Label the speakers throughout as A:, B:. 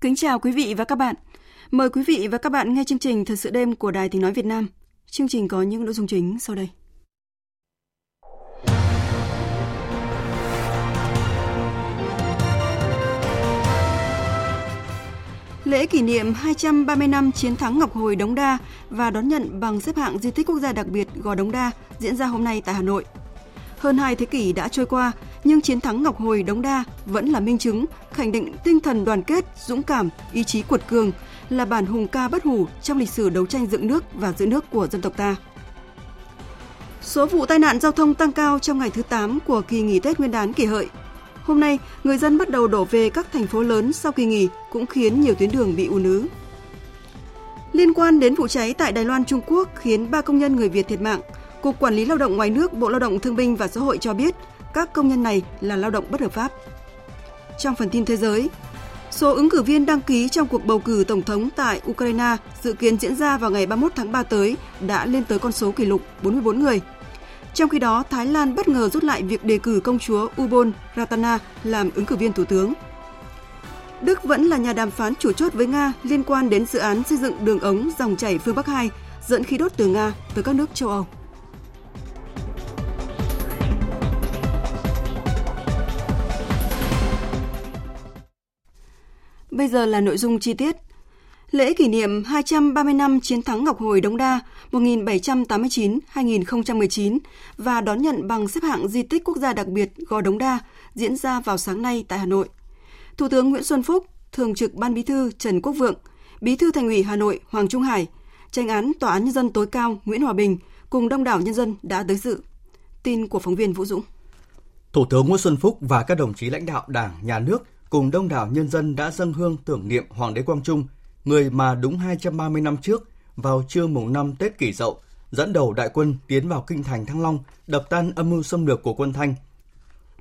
A: Kính chào quý vị và các bạn. Mời quý vị và các bạn nghe chương trình Thật sự đêm của Đài Tiếng Nói Việt Nam. Chương trình có những nội dung chính sau đây. Lễ kỷ niệm 230 năm chiến thắng Ngọc Hồi Đống Đa và đón nhận bằng xếp hạng di tích quốc gia đặc biệt Gò Đống Đa diễn ra hôm nay tại Hà Nội. Hơn hai thế kỷ đã trôi qua, nhưng chiến thắng Ngọc Hồi Đống Đa vẫn là minh chứng khẳng định tinh thần đoàn kết, dũng cảm, ý chí cuột cường là bản hùng ca bất hủ trong lịch sử đấu tranh dựng nước và giữ nước của dân tộc ta. Số vụ tai nạn giao thông tăng cao trong ngày thứ 8 của kỳ nghỉ Tết Nguyên đán kỷ hợi. Hôm nay, người dân bắt đầu đổ về các thành phố lớn sau kỳ nghỉ cũng khiến nhiều tuyến đường bị ùn ứ. Liên quan đến vụ cháy tại Đài Loan Trung Quốc khiến 3 công nhân người Việt thiệt mạng, Cục Quản lý Lao động ngoài nước Bộ Lao động Thương binh và Xã hội cho biết các công nhân này là lao động bất hợp pháp. Trong phần tin thế giới, số ứng cử viên đăng ký trong cuộc bầu cử tổng thống tại Ukraine dự kiến diễn ra vào ngày 31 tháng 3 tới đã lên tới con số kỷ lục 44 người. Trong khi đó, Thái Lan bất ngờ rút lại việc đề cử công chúa Ubon Ratana làm ứng cử viên thủ tướng. Đức vẫn là nhà đàm phán chủ chốt với Nga liên quan đến dự án xây dựng đường ống dòng chảy phương Bắc 2 dẫn khí đốt từ Nga tới các nước châu Âu. Bây giờ là nội dung chi tiết. Lễ kỷ niệm 230 năm chiến thắng Ngọc Hồi Đống Đa 1789-2019 và đón nhận bằng xếp hạng di tích quốc gia đặc biệt Gò Đống Đa diễn ra vào sáng nay tại Hà Nội. Thủ tướng Nguyễn Xuân Phúc, Thường trực Ban Bí thư Trần Quốc Vượng, Bí thư Thành ủy Hà Nội Hoàng Trung Hải, Tranh án Tòa án Nhân dân tối cao Nguyễn Hòa Bình cùng đông đảo nhân dân đã tới dự. Tin của phóng viên Vũ Dũng.
B: Thủ tướng Nguyễn Xuân Phúc và các đồng chí lãnh đạo Đảng, Nhà nước cùng đông đảo nhân dân đã dâng hương tưởng niệm Hoàng đế Quang Trung, người mà đúng 230 năm trước, vào trưa mùng 5 Tết Kỷ Dậu, dẫn đầu đại quân tiến vào kinh thành Thăng Long, đập tan âm mưu xâm lược của quân Thanh.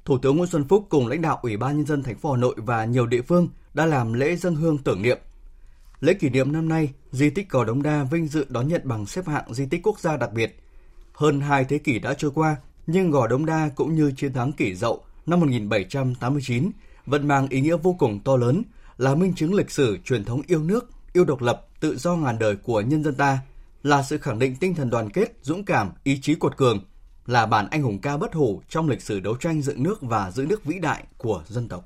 B: Thủ tướng Nguyễn Xuân Phúc cùng lãnh đạo Ủy ban nhân dân thành phố Hà Nội và nhiều địa phương đã làm lễ dâng hương tưởng niệm. Lễ kỷ niệm năm nay, di tích Gò Đống Đa vinh dự đón nhận bằng xếp hạng di tích quốc gia đặc biệt. Hơn hai thế kỷ đã trôi qua, nhưng Gò Đống Đa cũng như chiến thắng Kỷ Dậu năm 1789 vẫn mang ý nghĩa vô cùng to lớn, là minh chứng lịch sử truyền thống yêu nước, yêu độc lập, tự do ngàn đời của nhân dân ta, là sự khẳng định tinh thần đoàn kết, dũng cảm, ý chí cuột cường, là bản anh hùng ca bất hủ trong lịch sử đấu tranh dựng nước và giữ nước vĩ đại của dân tộc.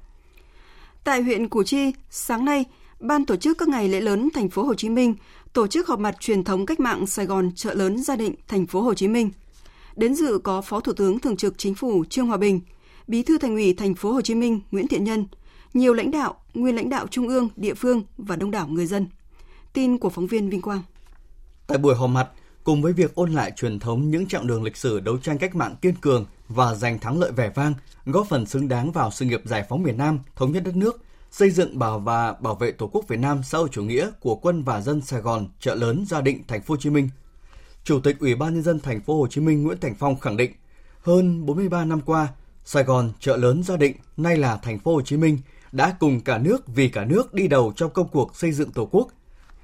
A: Tại huyện Củ Chi, sáng nay, Ban tổ chức các ngày lễ lớn thành phố Hồ Chí Minh tổ chức họp mặt truyền thống cách mạng Sài Gòn chợ lớn gia định thành phố Hồ Chí Minh. Đến dự có Phó Thủ tướng Thường trực Chính phủ Trương Hòa Bình, Bí thư Thành ủy Thành phố Hồ Chí Minh Nguyễn Thiện Nhân, nhiều lãnh đạo, nguyên lãnh đạo trung ương, địa phương và đông đảo người dân. Tin của phóng viên Vinh Quang.
B: Tại buổi họp mặt, cùng với việc ôn lại truyền thống những chặng đường lịch sử đấu tranh cách mạng kiên cường và giành thắng lợi vẻ vang, góp phần xứng đáng vào sự nghiệp giải phóng miền Nam, thống nhất đất nước, xây dựng bảo và bảo vệ Tổ quốc Việt Nam xã hội chủ nghĩa của quân và dân Sài Gòn, chợ lớn Gia Định, thành phố Hồ Chí Minh. Chủ tịch Ủy ban nhân dân thành phố Hồ Chí Minh Nguyễn Thành Phong khẳng định, hơn 43 năm qua, Sài Gòn, chợ lớn Gia Định, nay là thành phố Hồ Chí Minh đã cùng cả nước vì cả nước đi đầu trong công cuộc xây dựng Tổ quốc.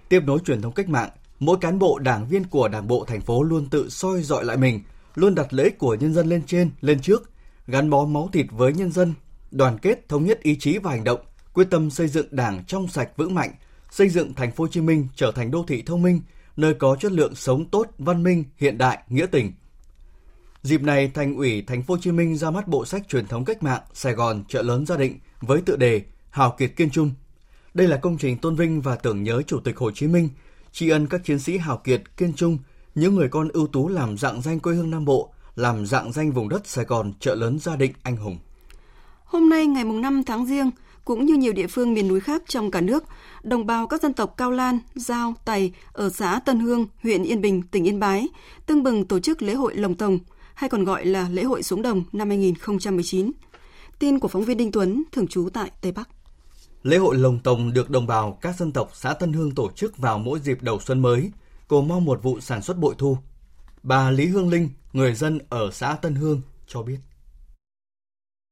B: Tiếp nối truyền thống cách mạng, mỗi cán bộ đảng viên của Đảng bộ thành phố luôn tự soi dọi lại mình, luôn đặt lợi ích của nhân dân lên trên, lên trước, gắn bó máu thịt với nhân dân, đoàn kết thống nhất ý chí và hành động, quyết tâm xây dựng Đảng trong sạch vững mạnh, xây dựng thành phố Hồ Chí Minh trở thành đô thị thông minh, nơi có chất lượng sống tốt, văn minh, hiện đại, nghĩa tình. Dịp này, Thành ủy Thành phố Hồ Chí Minh ra mắt bộ sách truyền thống cách mạng Sài Gòn chợ lớn gia định với tựa đề Hào kiệt kiên trung. Đây là công trình tôn vinh và tưởng nhớ Chủ tịch Hồ Chí Minh, tri ân các chiến sĩ hào kiệt kiên trung, những người con ưu tú làm dạng danh quê hương Nam Bộ, làm dạng danh vùng đất Sài Gòn chợ lớn gia định anh hùng.
A: Hôm nay ngày 5 tháng Giêng, cũng như nhiều địa phương miền núi khác trong cả nước, đồng bào các dân tộc Cao Lan, Giao, Tày ở xã Tân Hương, huyện Yên Bình, tỉnh Yên Bái, tưng bừng tổ chức lễ hội Lồng Tồng, hay còn gọi là lễ hội xuống đồng năm 2019. Tin của phóng viên Đinh Tuấn, thường trú tại Tây Bắc.
B: Lễ hội Lồng Tồng được đồng bào các dân tộc xã Tân Hương tổ chức vào mỗi dịp đầu xuân mới, cầu mong một vụ sản xuất bội thu. Bà Lý Hương Linh, người dân ở xã Tân Hương cho biết.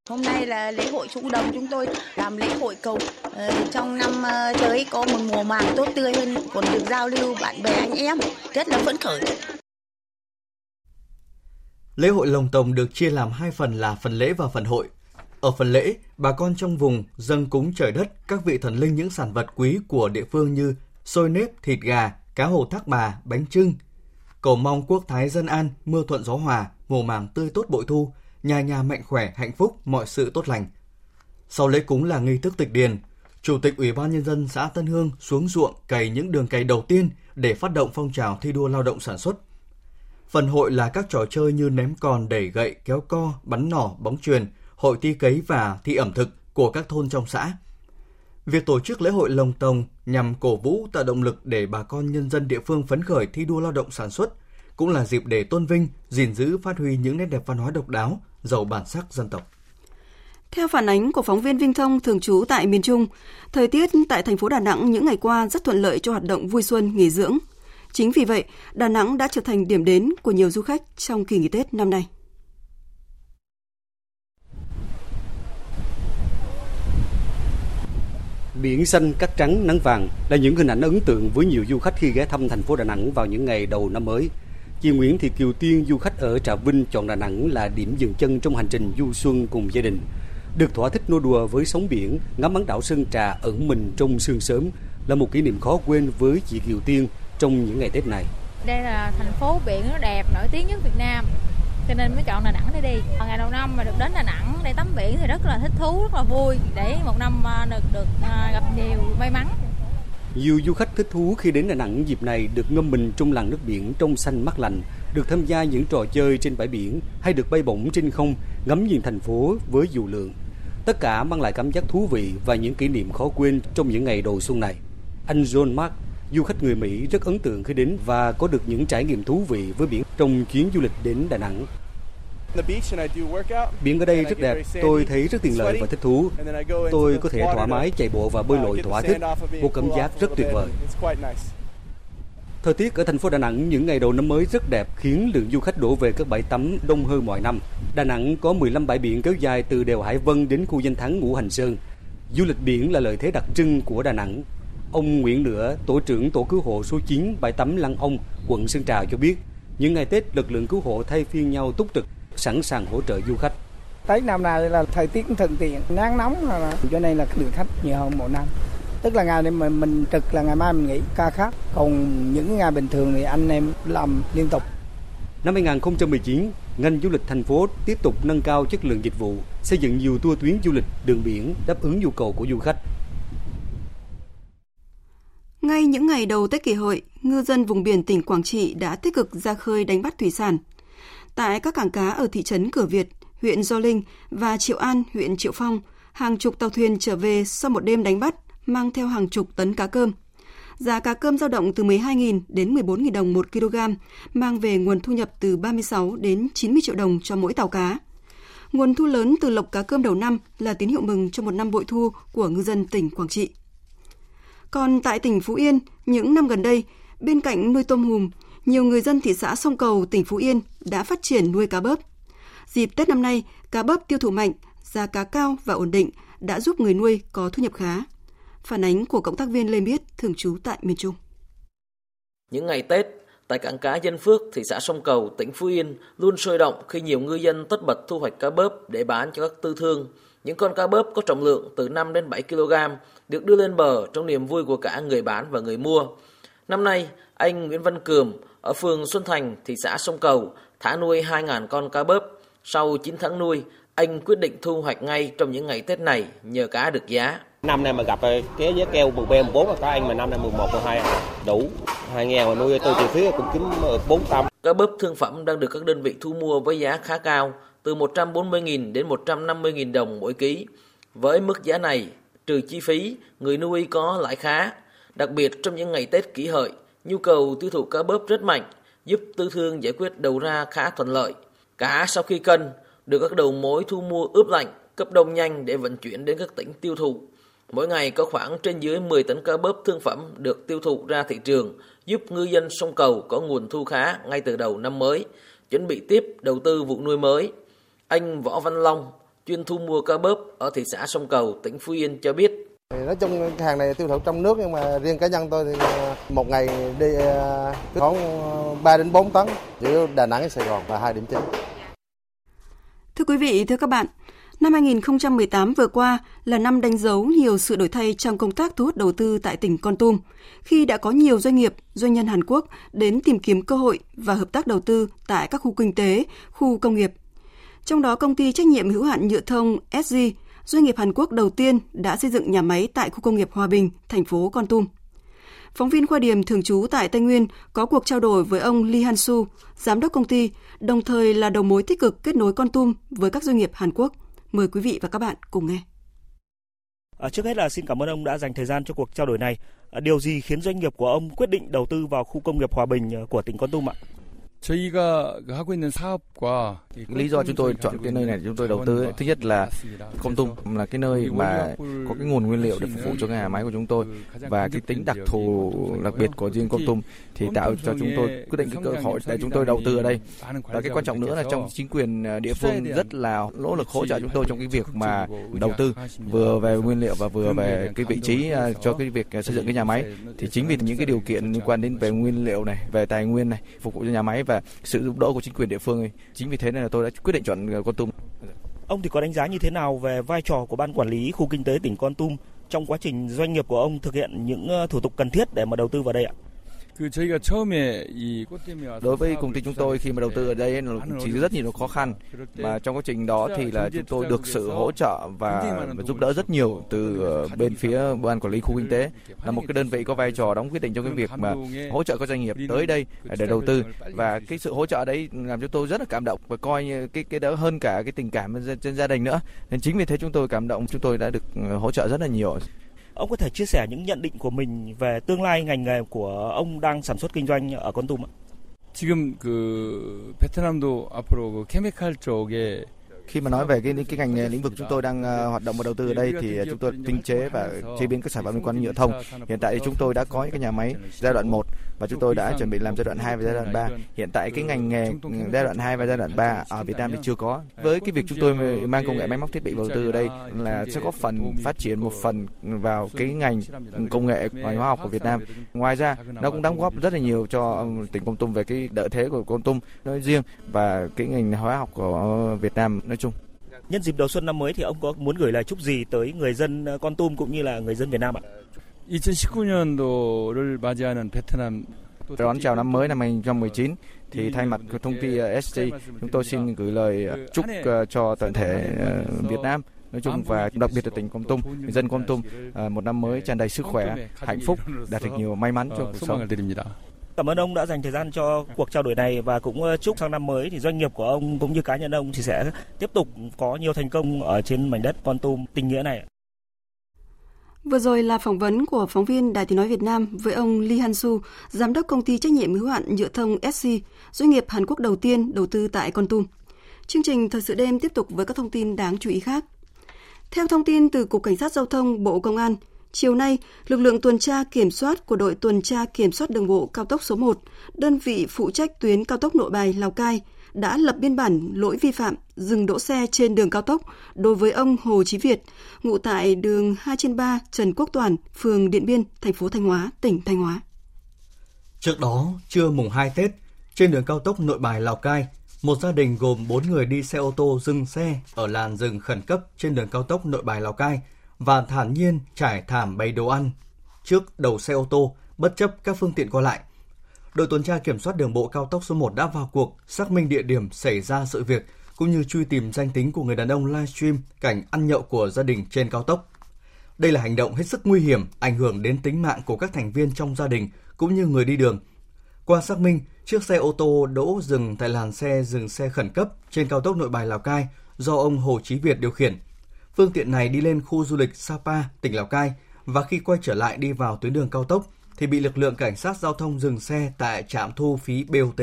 C: Hôm nay là lễ hội Trung Đồng chúng tôi làm lễ hội cầu uh, trong năm uh, tới có một mùa màng tốt tươi hơn, còn được giao lưu bạn bè anh em rất là phấn khởi.
B: Lễ hội Lồng Tồng được chia làm hai phần là phần lễ và phần hội. Ở phần lễ, bà con trong vùng dâng cúng trời đất các vị thần linh những sản vật quý của địa phương như xôi nếp, thịt gà, cá hồ thác bà, bánh trưng. Cầu mong quốc thái dân an, mưa thuận gió hòa, mùa màng tươi tốt bội thu, nhà nhà mạnh khỏe, hạnh phúc, mọi sự tốt lành. Sau lễ cúng là nghi thức tịch điền, Chủ tịch Ủy ban Nhân dân xã Tân Hương xuống ruộng cày những đường cày đầu tiên để phát động phong trào thi đua lao động sản xuất. Phần hội là các trò chơi như ném còn, đẩy gậy, kéo co, bắn nỏ, bóng truyền, hội thi cấy và thi ẩm thực của các thôn trong xã. Việc tổ chức lễ hội lồng tồng nhằm cổ vũ tạo động lực để bà con nhân dân địa phương phấn khởi thi đua lao động sản xuất, cũng là dịp để tôn vinh, gìn giữ phát huy những nét đẹp văn hóa độc đáo, giàu bản sắc dân tộc.
A: Theo phản ánh của phóng viên Vinh Thông thường trú tại miền Trung, thời tiết tại thành phố Đà Nẵng những ngày qua rất thuận lợi cho hoạt động vui xuân, nghỉ dưỡng. Chính vì vậy, Đà Nẵng đã trở thành điểm đến của nhiều du khách trong kỳ nghỉ Tết năm nay.
D: Biển xanh, cát trắng, nắng vàng là những hình ảnh ấn tượng với nhiều du khách khi ghé thăm thành phố Đà Nẵng vào những ngày đầu năm mới. Chị Nguyễn Thị Kiều Tiên, du khách ở Trà Vinh chọn Đà Nẵng là điểm dừng chân trong hành trình du xuân cùng gia đình. Được thỏa thích nô đùa với sóng biển, ngắm bán đảo Sơn Trà ẩn mình trong sương sớm là một kỷ niệm khó quên với chị Kiều Tiên trong những ngày Tết này.
E: Đây là thành phố biển nó đẹp, nổi tiếng nhất Việt Nam cho nên mới chọn Đà Nẵng để đi. Ngày đầu năm mà được đến Đà Nẵng để tắm biển thì rất là thích thú, rất là vui để một năm à, được được à, gặp nhiều may mắn.
D: Nhiều du khách thích thú khi đến Đà Nẵng dịp này được ngâm mình trong làn nước biển trong xanh mát lành, được tham gia những trò chơi trên bãi biển hay được bay bổng trên không, ngắm nhìn thành phố với dù lượng. Tất cả mang lại cảm giác thú vị và những kỷ niệm khó quên trong những ngày đầu xuân này. Anh John Mark, du khách người Mỹ rất ấn tượng khi đến và có được những trải nghiệm thú vị với biển trong chuyến du lịch đến Đà Nẵng. Biển ở đây rất đẹp, tôi thấy rất tiện lợi và thích thú. Tôi có thể thoải mái chạy bộ và bơi lội thỏa thích, một cảm giác rất tuyệt vời. Thời tiết ở thành phố Đà Nẵng những ngày đầu năm mới rất đẹp khiến lượng du khách đổ về các bãi tắm đông hơn mọi năm. Đà Nẵng có 15 bãi biển kéo dài từ đèo Hải Vân đến khu danh thắng Ngũ Hành Sơn. Du lịch biển là lợi thế đặc trưng của Đà Nẵng. Ông Nguyễn Lửa, tổ trưởng tổ cứu hộ số 9 bãi tắm Lăng Ông, quận Sơn Trà cho biết, những ngày Tết lực lượng cứu hộ thay phiên nhau túc trực, sẵn sàng hỗ trợ du khách.
F: Tết năm nay là thời tiết thuận tiện, nắng nóng là cho nên là lượng khách nhiều hơn một năm. Tức là ngày này mình, mình trực là ngày mai mình nghỉ ca khác, còn những ngày bình thường thì anh em làm liên tục.
D: Năm 2019, ngành du lịch thành phố tiếp tục nâng cao chất lượng dịch vụ, xây dựng nhiều tour tuyến du lịch đường biển đáp ứng nhu cầu của du khách.
A: Ngay những ngày đầu Tết kỷ hợi, ngư dân vùng biển tỉnh Quảng Trị đã tích cực ra khơi đánh bắt thủy sản. Tại các cảng cá ở thị trấn Cửa Việt, huyện Gio Linh và Triệu An, huyện Triệu Phong, hàng chục tàu thuyền trở về sau một đêm đánh bắt mang theo hàng chục tấn cá cơm. Giá cá cơm dao động từ 12.000 đến 14.000 đồng một kg, mang về nguồn thu nhập từ 36 đến 90 triệu đồng cho mỗi tàu cá. Nguồn thu lớn từ lộc cá cơm đầu năm là tín hiệu mừng cho một năm bội thu của ngư dân tỉnh Quảng Trị. Còn tại tỉnh Phú Yên, những năm gần đây, bên cạnh nuôi tôm hùm, nhiều người dân thị xã Sông Cầu, tỉnh Phú Yên đã phát triển nuôi cá bớp. Dịp Tết năm nay, cá bớp tiêu thụ mạnh, giá cá cao và ổn định đã giúp người nuôi có thu nhập khá. Phản ánh của cộng tác viên Lê Biết, thường trú tại miền Trung.
G: Những ngày Tết, tại cảng cá Dân Phước, thị xã Sông Cầu, tỉnh Phú Yên luôn sôi động khi nhiều ngư dân tất bật thu hoạch cá bớp để bán cho các tư thương. Những con cá bớp có trọng lượng từ 5 đến 7 kg được đưa lên bờ trong niềm vui của cả người bán và người mua. Năm nay, anh Nguyễn Văn Cường ở phường Xuân Thành, thị xã Sông Cầu thả nuôi 2.000 con cá bớp. Sau 9 tháng nuôi, anh quyết định thu hoạch ngay trong những ngày Tết này nhờ cá được giá.
H: Năm nay mà gặp cái giá keo 10 14 là có anh mà năm nay 11 12 đủ. Hai ngàn mà nuôi tôi từ phía cũng kiếm 400.
G: Cá bớp thương phẩm đang được các đơn vị thu mua với giá khá cao, từ 140.000 đến 150.000 đồng mỗi ký. Với mức giá này, trừ chi phí, người nuôi có lãi khá. Đặc biệt trong những ngày Tết kỷ hợi, nhu cầu tiêu thụ cá bớp rất mạnh, giúp tư thương giải quyết đầu ra khá thuận lợi. Cá sau khi cân được các đầu mối thu mua ướp lạnh, cấp đông nhanh để vận chuyển đến các tỉnh tiêu thụ. Mỗi ngày có khoảng trên dưới 10 tấn cá bớp thương phẩm được tiêu thụ ra thị trường, giúp ngư dân sông Cầu có nguồn thu khá ngay từ đầu năm mới, chuẩn bị tiếp đầu tư vụ nuôi mới. Anh Võ Văn Long, chuyên thu mua cá bớp ở thị xã sông Cầu, tỉnh Phú Yên cho biết.
I: Nói chung hàng này tiêu thụ trong nước nhưng mà riêng cá nhân tôi thì à, một ngày đi à, khoảng 3 đến 4 tấn giữa Đà Nẵng Sài Gòn là hai điểm chính.
A: Thưa quý vị, thưa các bạn, năm 2018 vừa qua là năm đánh dấu nhiều sự đổi thay trong công tác thu hút đầu tư tại tỉnh Con Tum, khi đã có nhiều doanh nghiệp, doanh nhân Hàn Quốc đến tìm kiếm cơ hội và hợp tác đầu tư tại các khu kinh tế, khu công nghiệp. Trong đó, công ty trách nhiệm hữu hạn nhựa thông SG, doanh nghiệp Hàn Quốc đầu tiên đã xây dựng nhà máy tại khu công nghiệp Hòa Bình, thành phố Con Tum. Phóng viên Khoa Điểm thường trú tại Tây Nguyên có cuộc trao đổi với ông Lee Han Su, giám đốc công ty, đồng thời là đầu mối tích cực kết nối Con Tum với các doanh nghiệp Hàn Quốc. Mời quý vị và các bạn cùng nghe.
J: À, trước hết là xin cảm ơn ông đã dành thời gian cho cuộc trao đổi này. À, điều gì khiến doanh nghiệp của ông quyết định đầu tư vào khu công nghiệp Hòa Bình à, của tỉnh Con Tum ạ?
K: 저희가 하고 있는 사업과
L: lý do chúng tôi chọn cái nơi này chúng tôi đầu tư ấy, thứ nhất là Con Tum là cái nơi mà có cái nguồn nguyên liệu để phục vụ cho cái nhà máy của chúng tôi và cái tính đặc thù đặc biệt của riêng Con Tum thì tạo cho chúng tôi quyết định cái cơ hội để chúng tôi đầu tư ở đây và cái quan trọng nữa là trong chính quyền à, địa phương rất là nỗ lực hỗ trợ chúng tôi trong cái việc mà đầu tư vừa về nguyên liệu và vừa về cái vị trí à, cho cái việc xây dựng cái nhà máy thì chính vì những cái điều kiện liên quan đến về nguyên liệu này về tài nguyên này phục vụ cho nhà máy và sự giúp đỡ của chính quyền địa phương ấy. chính vì thế nên là tôi đã quyết định chọn ờ, Con Tum.
J: Ông thì có đánh giá như thế nào về vai trò của ban quản lý khu kinh tế tỉnh Con Tum trong quá trình doanh nghiệp của ông thực hiện những ờ, thủ tục cần thiết để mà đầu tư vào đây ạ?
L: Đối với công ty chúng tôi khi mà đầu tư ở đây chỉ rất nhiều khó khăn. mà trong quá trình đó thì là chúng tôi được sự hỗ trợ và giúp đỡ rất nhiều từ ờ, bên phía ban quản lý khu kinh tế là một cái đơn vị có vai trò đóng quyết định trong cái việc mà hỗ trợ các doanh nghiệp tới đây để đầu tư. và cái sự hỗ trợ đấy làm cho tôi rất là cảm động và coi như cái cái đó hơn cả cái tình cảm trên gia đình nữa. Nên chính vì thế chúng tôi cảm động chúng tôi đã được ờ, hỗ trợ rất là nhiều
J: Ông có thể chia sẻ những nhận định của mình về tương lai ngành nghề của ông đang sản xuất kinh doanh ở Con Tum ạ?
K: 지금 그 베트남도 앞으로 그 케미칼 쪽에
L: khi mà nói về cái cái ngành lĩnh vực chúng tôi đang uh, hoạt động và đầu tư ở đây thì chúng tôi tinh chế và chế biến các sản phẩm liên quan đến nhựa thông. Hiện tại thì chúng tôi đã có những cái nhà máy giai đoạn 1 và chúng tôi đã chuẩn bị làm giai đoạn 2 và giai đoạn 3. Hiện tại cái ngành nghề giai đoạn 2 và giai đoạn 3 ở Việt Nam thì chưa có. Với cái việc chúng tôi mang công nghệ máy móc thiết bị đầu tư ở đây là sẽ có phần phát triển một phần vào cái ngành công nghệ hóa học của Việt Nam. Ngoài ra nó cũng đóng góp rất là nhiều cho tỉnh Con Tum về cái lợi thế của Con Tum nói riêng và cái ngành hóa học của Việt Nam nói chung.
J: Nhân dịp đầu xuân năm mới thì ông có muốn gửi lời chúc gì tới người dân Con Tum cũng như là người dân Việt Nam ạ?
K: 2019년도를 맞이하는 베트남
L: đón chào năm mới năm 2019 thì thay mặt công ty SG chúng tôi xin gửi lời chúc cho toàn thể Việt Nam nói chung và đặc biệt là tỉnh Con Tum, người dân Con Tum một năm mới tràn đầy sức khỏe, hạnh phúc, đạt được nhiều may mắn cho cuộc sống.
J: Cảm ơn ông đã dành thời gian cho cuộc trao đổi này và cũng chúc sang năm mới thì doanh nghiệp của ông cũng như cá nhân ông thì sẽ tiếp tục có nhiều thành công ở trên mảnh đất Con Tum tình nghĩa này.
A: Vừa rồi là phỏng vấn của phóng viên Đài Tiếng Nói Việt Nam với ông Lee Han Su, giám đốc công ty trách nhiệm hữu hạn nhựa thông SC, doanh nghiệp Hàn Quốc đầu tiên đầu tư tại Con Tum. Chương trình Thời sự đêm tiếp tục với các thông tin đáng chú ý khác. Theo thông tin từ Cục Cảnh sát Giao thông Bộ Công an, chiều nay, lực lượng tuần tra kiểm soát của đội tuần tra kiểm soát đường bộ cao tốc số 1, đơn vị phụ trách tuyến cao tốc Nội Bài Lào Cai đã lập biên bản lỗi vi phạm dừng đỗ xe trên đường cao tốc đối với ông Hồ Chí Việt, ngụ tại đường 2 trên 3 Trần Quốc Toàn, phường Điện Biên, thành phố Thanh Hóa, tỉnh Thanh Hóa.
B: Trước đó, trưa mùng 2 Tết, trên đường cao tốc Nội Bài Lào Cai, một gia đình gồm 4 người đi xe ô tô dừng xe ở làn rừng khẩn cấp trên đường cao tốc Nội Bài Lào Cai và thản nhiên trải thảm bày đồ ăn trước đầu xe ô tô bất chấp các phương tiện qua lại. Đội tuần tra kiểm soát đường bộ cao tốc số 1 đã vào cuộc xác minh địa điểm xảy ra sự việc cũng như truy tìm danh tính của người đàn ông livestream cảnh ăn nhậu của gia đình trên cao tốc. Đây là hành động hết sức nguy hiểm, ảnh hưởng đến tính mạng của các thành viên trong gia đình cũng như người đi đường. Qua xác minh, chiếc xe ô tô đỗ dừng tại làn xe dừng xe khẩn cấp trên cao tốc Nội Bài Lào Cai do ông Hồ Chí Việt điều khiển. Phương tiện này đi lên khu du lịch Sapa, tỉnh Lào Cai và khi quay trở lại đi vào tuyến đường cao tốc thì bị lực lượng cảnh sát giao thông dừng xe tại trạm thu phí BOT.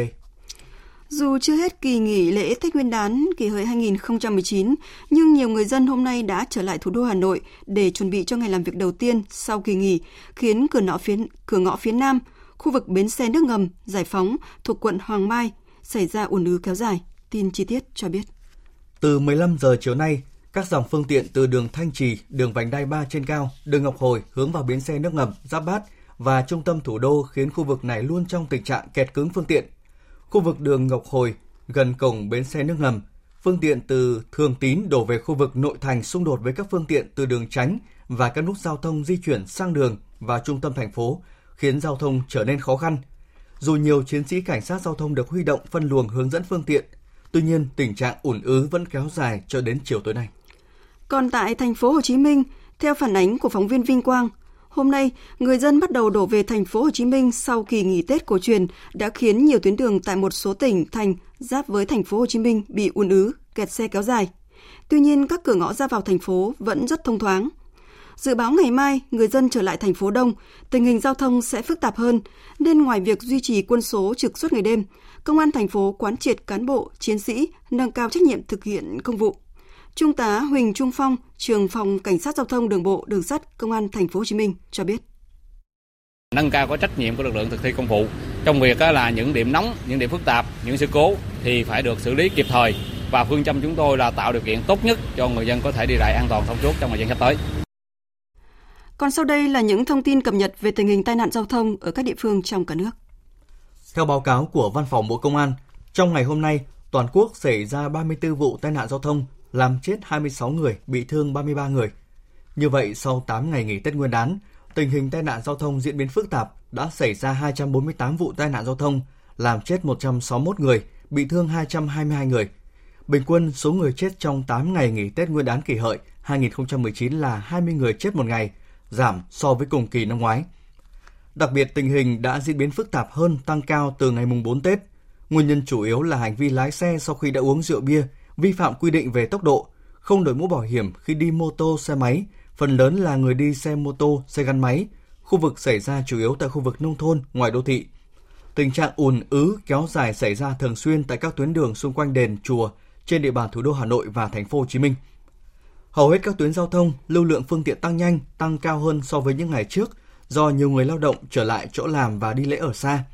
A: Dù chưa hết kỳ nghỉ lễ Tết Nguyên đán kỷ hợi 2019, nhưng nhiều người dân hôm nay đã trở lại thủ đô Hà Nội để chuẩn bị cho ngày làm việc đầu tiên sau kỳ nghỉ, khiến cửa ngõ phía, cửa ngõ phía Nam, khu vực bến xe nước ngầm, giải phóng thuộc quận Hoàng Mai xảy ra ùn ứ kéo dài. Tin chi tiết cho biết.
B: Từ 15 giờ chiều nay, các dòng phương tiện từ đường Thanh Trì, đường vành đai 3 trên cao, đường Ngọc Hồi hướng vào bến xe nước ngầm, Giáp Bát và trung tâm thủ đô khiến khu vực này luôn trong tình trạng kẹt cứng phương tiện. Khu vực đường Ngọc Hồi gần cổng bến xe nước ngầm, phương tiện từ Thường Tín đổ về khu vực nội thành xung đột với các phương tiện từ đường tránh và các nút giao thông di chuyển sang đường vào trung tâm thành phố, khiến giao thông trở nên khó khăn. Dù nhiều chiến sĩ cảnh sát giao thông được huy động phân luồng hướng dẫn phương tiện, tuy nhiên tình trạng ủn ứ vẫn kéo dài cho đến chiều tối nay.
A: Còn tại thành phố Hồ Chí Minh, theo phản ánh của phóng viên Vinh Quang, hôm nay người dân bắt đầu đổ về thành phố Hồ Chí Minh sau kỳ nghỉ Tết cổ truyền đã khiến nhiều tuyến đường tại một số tỉnh thành giáp với thành phố Hồ Chí Minh bị ùn ứ, kẹt xe kéo dài. Tuy nhiên các cửa ngõ ra vào thành phố vẫn rất thông thoáng. Dự báo ngày mai người dân trở lại thành phố đông, tình hình giao thông sẽ phức tạp hơn, nên ngoài việc duy trì quân số trực suốt ngày đêm, công an thành phố quán triệt cán bộ, chiến sĩ nâng cao trách nhiệm thực hiện công vụ. Trung tá Huỳnh Trung Phong, trường phòng Cảnh sát giao thông đường bộ đường sắt Công an thành phố Hồ Chí Minh cho biết.
M: Nâng cao có trách nhiệm của lực lượng thực thi công vụ trong việc là những điểm nóng, những điểm phức tạp, những sự cố thì phải được xử lý kịp thời và phương châm chúng tôi là tạo điều kiện tốt nhất cho người dân có thể đi lại an toàn thông suốt trong thời gian sắp tới.
A: Còn sau đây là những thông tin cập nhật về tình hình tai nạn giao thông ở các địa phương trong cả nước.
B: Theo báo cáo của Văn phòng Bộ Công an, trong ngày hôm nay, toàn quốc xảy ra 34 vụ tai nạn giao thông, làm chết 26 người, bị thương 33 người. Như vậy, sau 8 ngày nghỉ Tết Nguyên đán, tình hình tai nạn giao thông diễn biến phức tạp đã xảy ra 248 vụ tai nạn giao thông, làm chết 161 người, bị thương 222 người. Bình quân số người chết trong 8 ngày nghỉ Tết Nguyên đán kỷ hợi 2019 là 20 người chết một ngày, giảm so với cùng kỳ năm ngoái. Đặc biệt tình hình đã diễn biến phức tạp hơn tăng cao từ ngày mùng 4 Tết. Nguyên nhân chủ yếu là hành vi lái xe sau khi đã uống rượu bia, vi phạm quy định về tốc độ, không đội mũ bảo hiểm khi đi mô tô xe máy, phần lớn là người đi xe mô tô, xe gắn máy. Khu vực xảy ra chủ yếu tại khu vực nông thôn, ngoài đô thị. Tình trạng ùn ứ kéo dài xảy ra thường xuyên tại các tuyến đường xung quanh đền, chùa trên địa bàn thủ đô Hà Nội và thành phố Hồ Chí Minh. Hầu hết các tuyến giao thông, lưu lượng phương tiện tăng nhanh, tăng cao hơn so với những ngày trước do nhiều người lao động trở lại chỗ làm và đi lễ ở xa.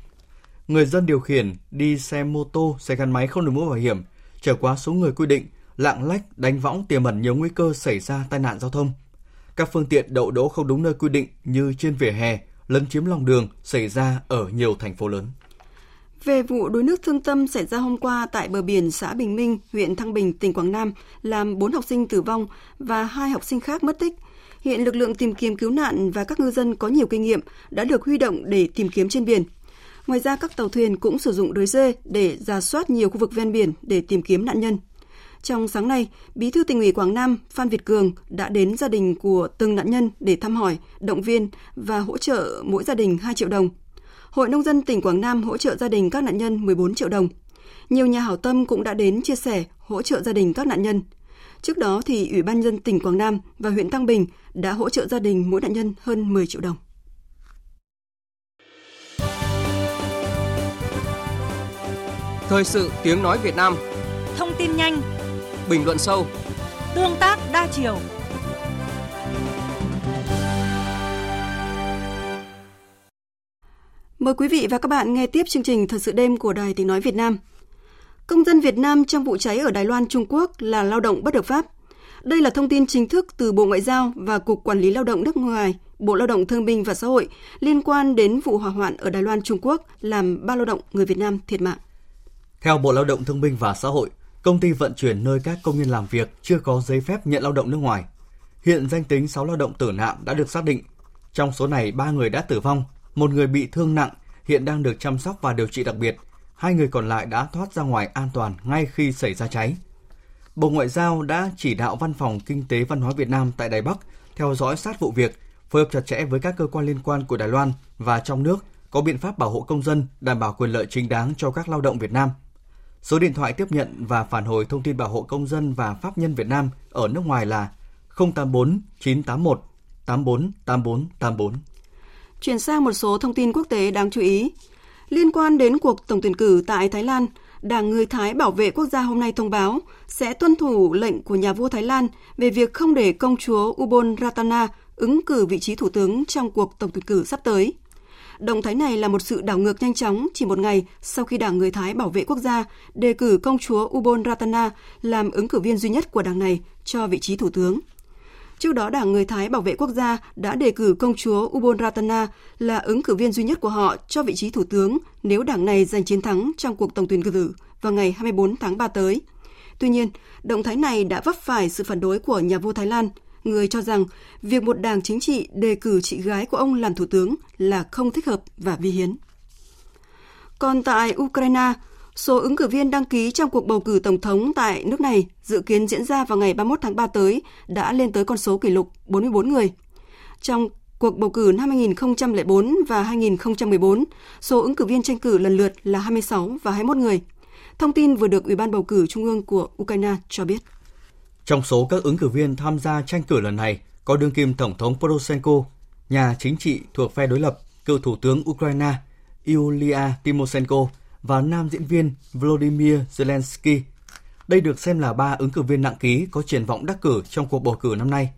B: Người dân điều khiển đi xe mô tô, xe gắn máy không đổi mũ bảo hiểm, trở quá số người quy định, lạng lách, đánh võng tiềm ẩn nhiều nguy cơ xảy ra tai nạn giao thông. Các phương tiện đậu đỗ không đúng nơi quy định như trên vỉa hè, lấn chiếm lòng đường xảy ra ở nhiều thành phố lớn.
A: Về vụ đuối nước thương tâm xảy ra hôm qua tại bờ biển xã Bình Minh, huyện Thăng Bình, tỉnh Quảng Nam, làm 4 học sinh tử vong và hai học sinh khác mất tích. Hiện lực lượng tìm kiếm cứu nạn và các ngư dân có nhiều kinh nghiệm đã được huy động để tìm kiếm trên biển. Ngoài ra, các tàu thuyền cũng sử dụng lưới dê để ra soát nhiều khu vực ven biển để tìm kiếm nạn nhân. Trong sáng nay, Bí thư tỉnh ủy Quảng Nam Phan Việt Cường đã đến gia đình của từng nạn nhân để thăm hỏi, động viên và hỗ trợ mỗi gia đình 2 triệu đồng. Hội Nông dân tỉnh Quảng Nam hỗ trợ gia đình các nạn nhân 14 triệu đồng. Nhiều nhà hảo tâm cũng đã đến chia sẻ, hỗ trợ gia đình các nạn nhân. Trước đó thì Ủy ban nhân tỉnh Quảng Nam và huyện Tăng Bình đã hỗ trợ gia đình mỗi nạn nhân hơn 10 triệu đồng.
N: Thời sự tiếng nói Việt Nam
O: Thông tin nhanh
N: Bình luận sâu
O: Tương tác đa chiều
A: Mời quý vị và các bạn nghe tiếp chương trình Thật sự đêm của Đài Tiếng Nói Việt Nam. Công dân Việt Nam trong vụ cháy ở Đài Loan, Trung Quốc là lao động bất hợp pháp. Đây là thông tin chính thức từ Bộ Ngoại giao và Cục Quản lý Lao động nước ngoài, Bộ Lao động Thương binh và Xã hội liên quan đến vụ hỏa hoạn ở Đài Loan, Trung Quốc làm ba lao động người Việt Nam thiệt mạng.
B: Theo Bộ Lao động Thương binh và Xã hội, công ty vận chuyển nơi các công nhân làm việc chưa có giấy phép nhận lao động nước ngoài. Hiện danh tính 6 lao động tử nạn đã được xác định. Trong số này, 3 người đã tử vong, một người bị thương nặng, hiện đang được chăm sóc và điều trị đặc biệt. Hai người còn lại đã thoát ra ngoài an toàn ngay khi xảy ra cháy. Bộ Ngoại giao đã chỉ đạo Văn phòng Kinh tế Văn hóa Việt Nam tại Đài Bắc theo dõi sát vụ việc, phối hợp chặt chẽ với các cơ quan liên quan của Đài Loan và trong nước có biện pháp bảo hộ công dân, đảm bảo quyền lợi chính đáng cho các lao động Việt Nam. Số điện thoại tiếp nhận và phản hồi thông tin bảo hộ công dân và pháp nhân Việt Nam ở nước ngoài là 084 981 84 84 84.
A: Chuyển sang một số thông tin quốc tế đáng chú ý. Liên quan đến cuộc tổng tuyển cử tại Thái Lan, Đảng Người Thái Bảo vệ Quốc gia hôm nay thông báo sẽ tuân thủ lệnh của nhà vua Thái Lan về việc không để công chúa Ubon Ratana ứng cử vị trí thủ tướng trong cuộc tổng tuyển cử sắp tới. Động thái này là một sự đảo ngược nhanh chóng chỉ một ngày sau khi Đảng Người Thái Bảo vệ Quốc gia đề cử công chúa Ubon Ratana làm ứng cử viên duy nhất của đảng này cho vị trí thủ tướng. Trước đó, Đảng Người Thái Bảo vệ Quốc gia đã đề cử công chúa Ubon Ratana là ứng cử viên duy nhất của họ cho vị trí thủ tướng nếu đảng này giành chiến thắng trong cuộc tổng tuyển cử vào ngày 24 tháng 3 tới. Tuy nhiên, động thái này đã vấp phải sự phản đối của nhà vua Thái Lan, người cho rằng việc một đảng chính trị đề cử chị gái của ông làm thủ tướng là không thích hợp và vi hiến. Còn tại Ukraine, số ứng cử viên đăng ký trong cuộc bầu cử tổng thống tại nước này dự kiến diễn ra vào ngày 31 tháng 3 tới đã lên tới con số kỷ lục 44 người. Trong cuộc bầu cử năm 2004 và 2014, số ứng cử viên tranh cử lần lượt là 26 và 21 người. Thông tin vừa được Ủy ban bầu cử Trung ương của Ukraine cho biết.
B: Trong số các ứng cử viên tham gia tranh cử lần này có đương kim Tổng thống Poroshenko, nhà chính trị thuộc phe đối lập, cựu Thủ tướng Ukraine Yulia Tymoshenko và nam diễn viên Volodymyr Zelensky. Đây được xem là ba ứng cử viên nặng ký có triển vọng đắc cử trong cuộc bầu cử năm nay.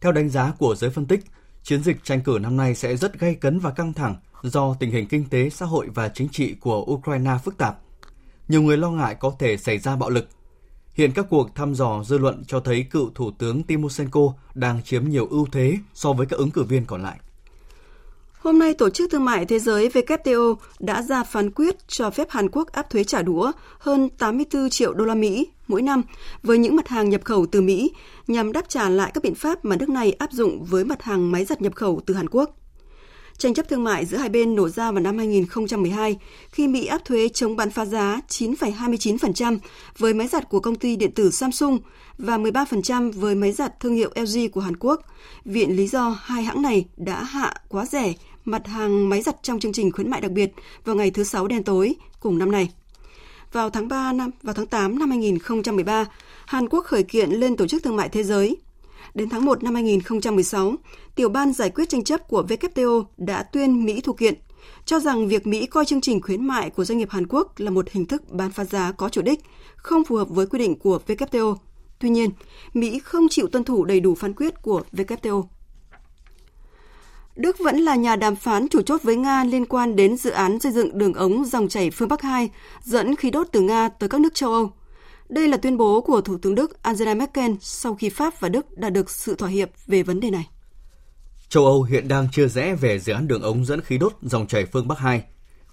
B: Theo đánh giá của giới phân tích, chiến dịch tranh cử năm nay sẽ rất gay cấn và căng thẳng do tình hình kinh tế, xã hội và chính trị của Ukraine phức tạp. Nhiều người lo ngại có thể xảy ra bạo lực. Hiện các cuộc thăm dò dư luận cho thấy cựu Thủ tướng Timoshenko đang chiếm nhiều ưu thế so với các ứng cử viên còn lại.
A: Hôm nay, Tổ chức Thương mại Thế giới WTO đã ra phán quyết cho phép Hàn Quốc áp thuế trả đũa hơn 84 triệu đô la Mỹ mỗi năm với những mặt hàng nhập khẩu từ Mỹ nhằm đáp trả lại các biện pháp mà nước này áp dụng với mặt hàng máy giặt nhập khẩu từ Hàn Quốc. Tranh chấp thương mại giữa hai bên nổ ra vào năm 2012 khi Mỹ áp thuế chống bán phá giá 9,29% với máy giặt của công ty điện tử Samsung và 13% với máy giặt thương hiệu LG của Hàn Quốc. Viện lý do hai hãng này đã hạ quá rẻ mặt hàng máy giặt trong chương trình khuyến mại đặc biệt vào ngày thứ Sáu đen tối cùng năm này. Vào tháng 3 năm vào tháng 8 năm 2013, Hàn Quốc khởi kiện lên Tổ chức Thương mại Thế giới. Đến tháng 1 năm 2016, Tiểu ban giải quyết tranh chấp của WTO đã tuyên Mỹ thuộc kiện, cho rằng việc Mỹ coi chương trình khuyến mại của doanh nghiệp Hàn Quốc là một hình thức bán phá giá có chủ đích, không phù hợp với quy định của WTO. Tuy nhiên, Mỹ không chịu tuân thủ đầy đủ phán quyết của WTO. Đức vẫn là nhà đàm phán chủ chốt với Nga liên quan đến dự án xây dựng đường ống dòng chảy phương Bắc 2 dẫn khí đốt từ Nga tới các nước châu Âu. Đây là tuyên bố của Thủ tướng Đức Angela Merkel sau khi Pháp và Đức đã được sự thỏa hiệp về vấn đề này.
B: Châu Âu hiện đang chưa rẽ về dự án đường ống dẫn khí đốt dòng chảy phương Bắc 2.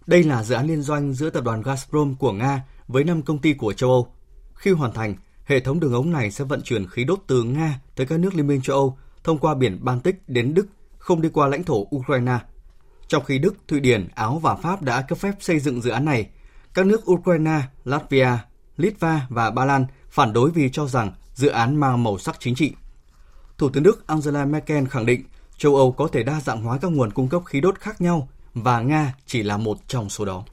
B: Đây là dự án liên doanh giữa tập đoàn Gazprom của Nga với 5 công ty của châu Âu. Khi hoàn thành, hệ thống đường ống này sẽ vận chuyển khí đốt từ Nga tới các nước Liên minh châu Âu thông qua biển Baltic đến Đức không đi qua lãnh thổ Ukraine. Trong khi Đức, Thụy Điển, Áo và Pháp đã cấp phép xây dựng dự án này, các nước Ukraine, Latvia, Litva và Ba Lan phản đối vì cho rằng dự án mang màu sắc chính trị. Thủ tướng Đức Angela Merkel khẳng định châu Âu có thể đa dạng hóa các nguồn cung cấp khí đốt khác nhau và Nga chỉ là một trong số đó.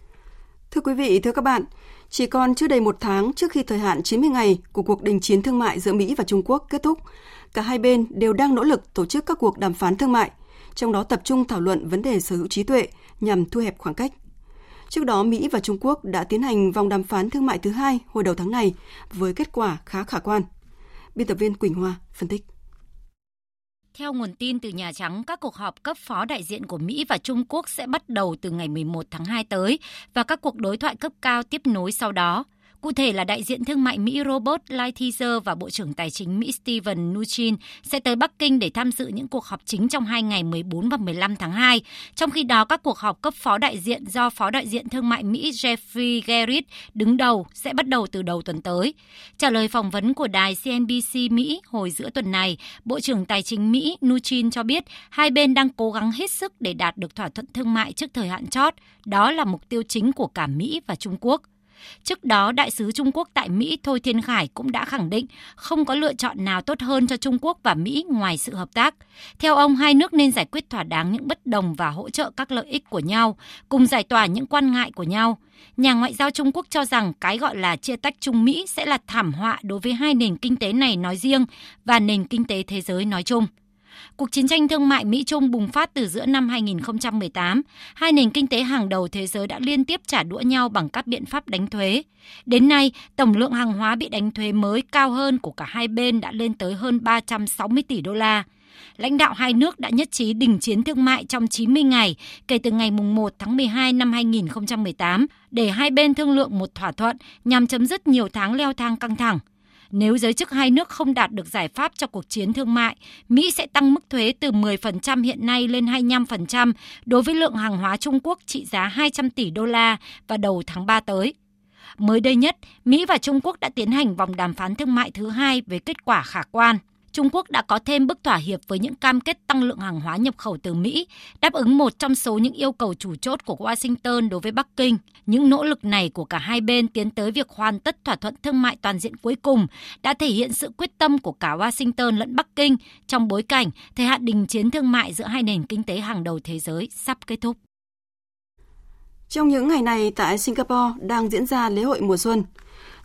A: Thưa quý vị, thưa các bạn, chỉ còn chưa đầy một tháng trước khi thời hạn 90 ngày của cuộc đình chiến thương mại giữa Mỹ và Trung Quốc kết thúc, cả hai bên đều đang nỗ lực tổ chức các cuộc đàm phán thương mại, trong đó tập trung thảo luận vấn đề sở hữu trí tuệ nhằm thu hẹp khoảng cách. Trước đó, Mỹ và Trung Quốc đã tiến hành vòng đàm phán thương mại thứ hai hồi đầu tháng này với kết quả khá khả quan. Biên tập viên Quỳnh Hoa phân tích.
P: Theo nguồn tin từ Nhà Trắng, các cuộc họp cấp phó đại diện của Mỹ và Trung Quốc sẽ bắt đầu từ ngày 11 tháng 2 tới và các cuộc đối thoại cấp cao tiếp nối sau đó. Cụ thể là đại diện thương mại Mỹ Robert Lighthizer và Bộ trưởng Tài chính Mỹ Steven Mnuchin sẽ tới Bắc Kinh để tham dự những cuộc họp chính trong hai ngày 14 và 15 tháng 2. Trong khi đó, các cuộc họp cấp phó đại diện do Phó đại diện thương mại Mỹ Jeffrey Gerrit đứng đầu sẽ bắt đầu từ đầu tuần tới. Trả lời phỏng vấn của đài CNBC Mỹ hồi giữa tuần này, Bộ trưởng Tài chính Mỹ Mnuchin cho biết hai bên đang cố gắng hết sức để đạt được thỏa thuận thương mại trước thời hạn chót. Đó là mục tiêu chính của cả Mỹ và Trung Quốc. Trước đó, Đại sứ Trung Quốc tại Mỹ Thôi Thiên Khải cũng đã khẳng định không có lựa chọn nào tốt hơn cho Trung Quốc và Mỹ ngoài sự hợp tác. Theo ông, hai nước nên giải quyết thỏa đáng những bất đồng và hỗ trợ các lợi ích của nhau, cùng giải tỏa những quan ngại của nhau. Nhà ngoại giao Trung Quốc cho rằng cái gọi là chia tách Trung Mỹ sẽ là thảm họa đối với hai nền kinh tế này nói riêng và nền kinh tế thế giới nói chung. Cuộc chiến tranh thương mại Mỹ-Trung bùng phát từ giữa năm 2018. Hai nền kinh tế hàng đầu thế giới đã liên tiếp trả đũa nhau bằng các biện pháp đánh thuế. Đến nay, tổng lượng hàng hóa bị đánh thuế mới cao hơn của cả hai bên đã lên tới hơn 360 tỷ đô la. Lãnh đạo hai nước đã nhất trí đình chiến thương mại trong 90 ngày kể từ ngày 1 tháng 12 năm 2018 để hai bên thương lượng một thỏa thuận nhằm chấm dứt nhiều tháng leo thang căng thẳng. Nếu giới chức hai nước không đạt được giải pháp cho cuộc chiến thương mại, Mỹ sẽ tăng mức thuế từ 10% hiện nay lên 25% đối với lượng hàng hóa Trung Quốc trị giá 200 tỷ đô la vào đầu tháng 3 tới. Mới đây nhất, Mỹ và Trung Quốc đã tiến hành vòng đàm phán thương mại thứ hai với kết quả khả quan. Trung Quốc đã có thêm bức thỏa hiệp với những cam kết tăng lượng hàng hóa nhập khẩu từ Mỹ, đáp ứng một trong số những yêu cầu chủ chốt của Washington đối với Bắc Kinh. Những nỗ lực này của cả hai bên tiến tới việc hoàn tất thỏa thuận thương mại toàn diện cuối cùng đã thể hiện sự quyết tâm của cả Washington lẫn Bắc Kinh trong bối cảnh thời hạn đình chiến thương mại giữa hai nền kinh tế hàng đầu thế giới sắp kết thúc.
A: Trong những ngày này tại Singapore đang diễn ra lễ hội mùa xuân.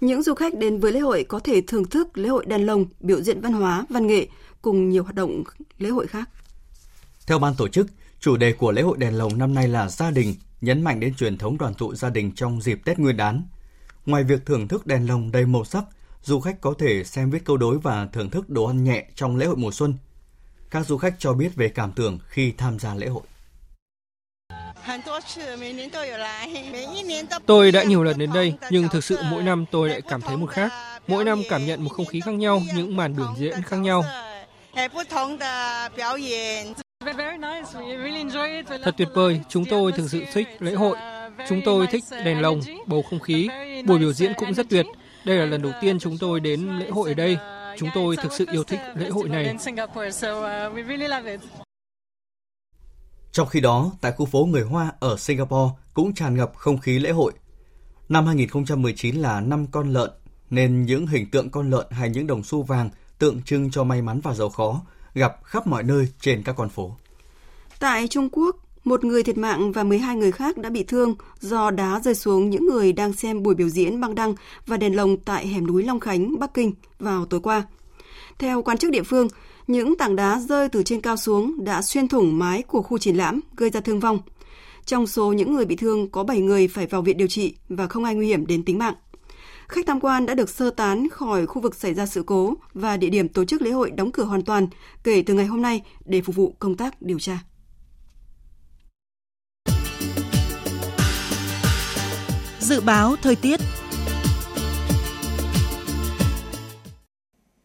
A: Những du khách đến với lễ hội có thể thưởng thức lễ hội đèn lồng, biểu diễn văn hóa, văn nghệ cùng nhiều hoạt động lễ hội khác.
B: Theo ban tổ chức, chủ đề của lễ hội đèn lồng năm nay là gia đình, nhấn mạnh đến truyền thống đoàn tụ gia đình trong dịp Tết Nguyên đán. Ngoài việc thưởng thức đèn lồng đầy màu sắc, du khách có thể xem viết câu đối và thưởng thức đồ ăn nhẹ trong lễ hội mùa xuân. Các du khách cho biết về cảm tưởng khi tham gia lễ hội.
Q: Tôi đã nhiều lần đến đây, nhưng thực sự mỗi năm tôi lại cảm thấy một khác. Mỗi năm cảm nhận một không khí khác nhau, những màn biểu diễn khác nhau. Thật tuyệt vời, chúng tôi thực sự thích lễ hội. Chúng tôi thích đèn lồng, bầu không khí, buổi biểu diễn cũng rất tuyệt. Đây là lần đầu tiên chúng tôi đến lễ hội ở đây. Chúng tôi thực sự yêu thích lễ hội này.
B: Trong khi đó, tại khu phố người Hoa ở Singapore cũng tràn ngập không khí lễ hội. Năm 2019 là năm con lợn, nên những hình tượng con lợn hay những đồng xu vàng tượng trưng cho may mắn và giàu khó gặp khắp mọi nơi trên các con phố.
A: Tại Trung Quốc, một người thiệt mạng và 12 người khác đã bị thương do đá rơi xuống những người đang xem buổi biểu diễn băng đăng và đèn lồng tại hẻm núi Long Khánh, Bắc Kinh vào tối qua. Theo quan chức địa phương, những tảng đá rơi từ trên cao xuống đã xuyên thủng mái của khu triển lãm, gây ra thương vong. Trong số những người bị thương có 7 người phải vào viện điều trị và không ai nguy hiểm đến tính mạng. Khách tham quan đã được sơ tán khỏi khu vực xảy ra sự cố và địa điểm tổ chức lễ hội đóng cửa hoàn toàn kể từ ngày hôm nay để phục vụ công tác điều tra.
O: Dự báo thời tiết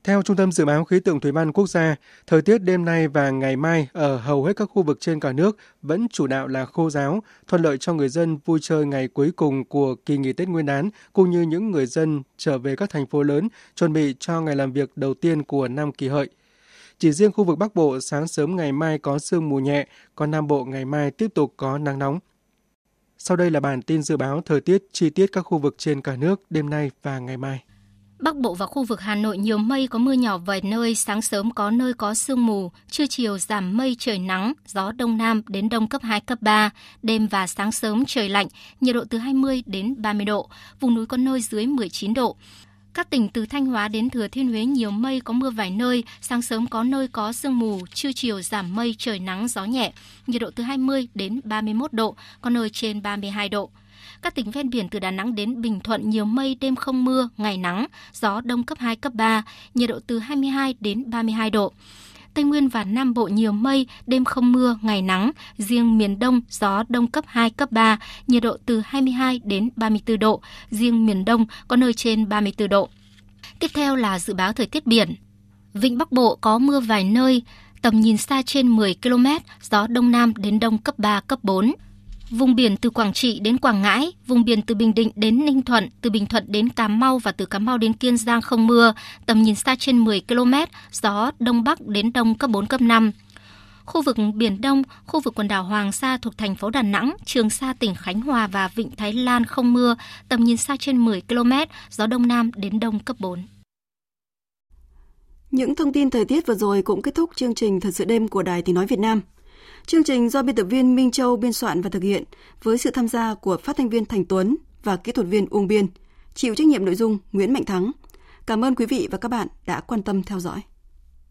R: Theo Trung tâm Dự báo Khí tượng Thủy văn Quốc gia, thời tiết đêm nay và ngày mai ở hầu hết các khu vực trên cả nước vẫn chủ đạo là khô giáo, thuận lợi cho người dân vui chơi ngày cuối cùng của kỳ nghỉ Tết Nguyên đán, cũng như những người dân trở về các thành phố lớn chuẩn bị cho ngày làm việc đầu tiên của năm kỳ hợi. Chỉ riêng khu vực Bắc Bộ sáng sớm ngày mai có sương mù nhẹ, còn Nam Bộ ngày mai tiếp tục có nắng nóng. Sau đây là bản tin dự báo thời tiết chi tiết các khu vực trên cả nước đêm nay và ngày mai.
P: Bắc Bộ và khu vực Hà Nội nhiều mây có mưa nhỏ vài nơi, sáng sớm có nơi có sương mù, trưa chiều giảm mây trời nắng, gió đông nam đến đông cấp 2, cấp 3, đêm và sáng sớm trời lạnh, nhiệt độ từ 20 đến 30 độ, vùng núi có nơi dưới 19 độ. Các tỉnh từ Thanh Hóa đến Thừa Thiên Huế nhiều mây có mưa vài nơi, sáng sớm có nơi có sương mù, trưa chiều giảm mây trời nắng gió nhẹ, nhiệt độ từ 20 đến 31 độ, có nơi trên 32 độ. Các tỉnh ven biển từ Đà Nẵng đến Bình Thuận nhiều mây, đêm không mưa, ngày nắng, gió đông cấp 2, cấp 3, nhiệt độ từ 22 đến 32 độ. Tây Nguyên và Nam Bộ nhiều mây, đêm không mưa, ngày nắng, riêng miền Đông gió đông cấp 2, cấp 3, nhiệt độ từ 22 đến 34 độ, riêng miền Đông có nơi trên 34 độ. Tiếp theo là dự báo thời tiết biển. Vịnh Bắc Bộ có mưa vài nơi, tầm nhìn xa trên 10 km, gió đông nam đến đông cấp 3, cấp 4. Vùng biển từ Quảng Trị đến Quảng Ngãi, vùng biển từ Bình Định đến Ninh Thuận, từ Bình Thuận đến Cà Mau và từ Cà Mau đến Kiên Giang không mưa, tầm nhìn xa trên 10 km, gió đông bắc đến đông cấp 4 cấp 5.
S: khu vực Biển Đông, khu vực quần đảo Hoàng Sa thuộc thành phố Đà Nẵng, Trường Sa tỉnh Khánh Hòa và Vịnh Thái Lan không mưa, tầm nhìn xa trên 10 km, gió Đông Nam đến Đông cấp 4.
A: Những thông tin thời tiết vừa rồi cũng kết thúc chương trình Thật sự đêm của Đài Tiếng Nói Việt Nam. Chương trình do biên tập viên Minh Châu biên soạn và thực hiện với sự tham gia của phát thanh viên Thành Tuấn và kỹ thuật viên Uông Biên. Chịu trách nhiệm nội dung Nguyễn Mạnh Thắng. Cảm ơn quý vị và các bạn đã quan tâm theo dõi.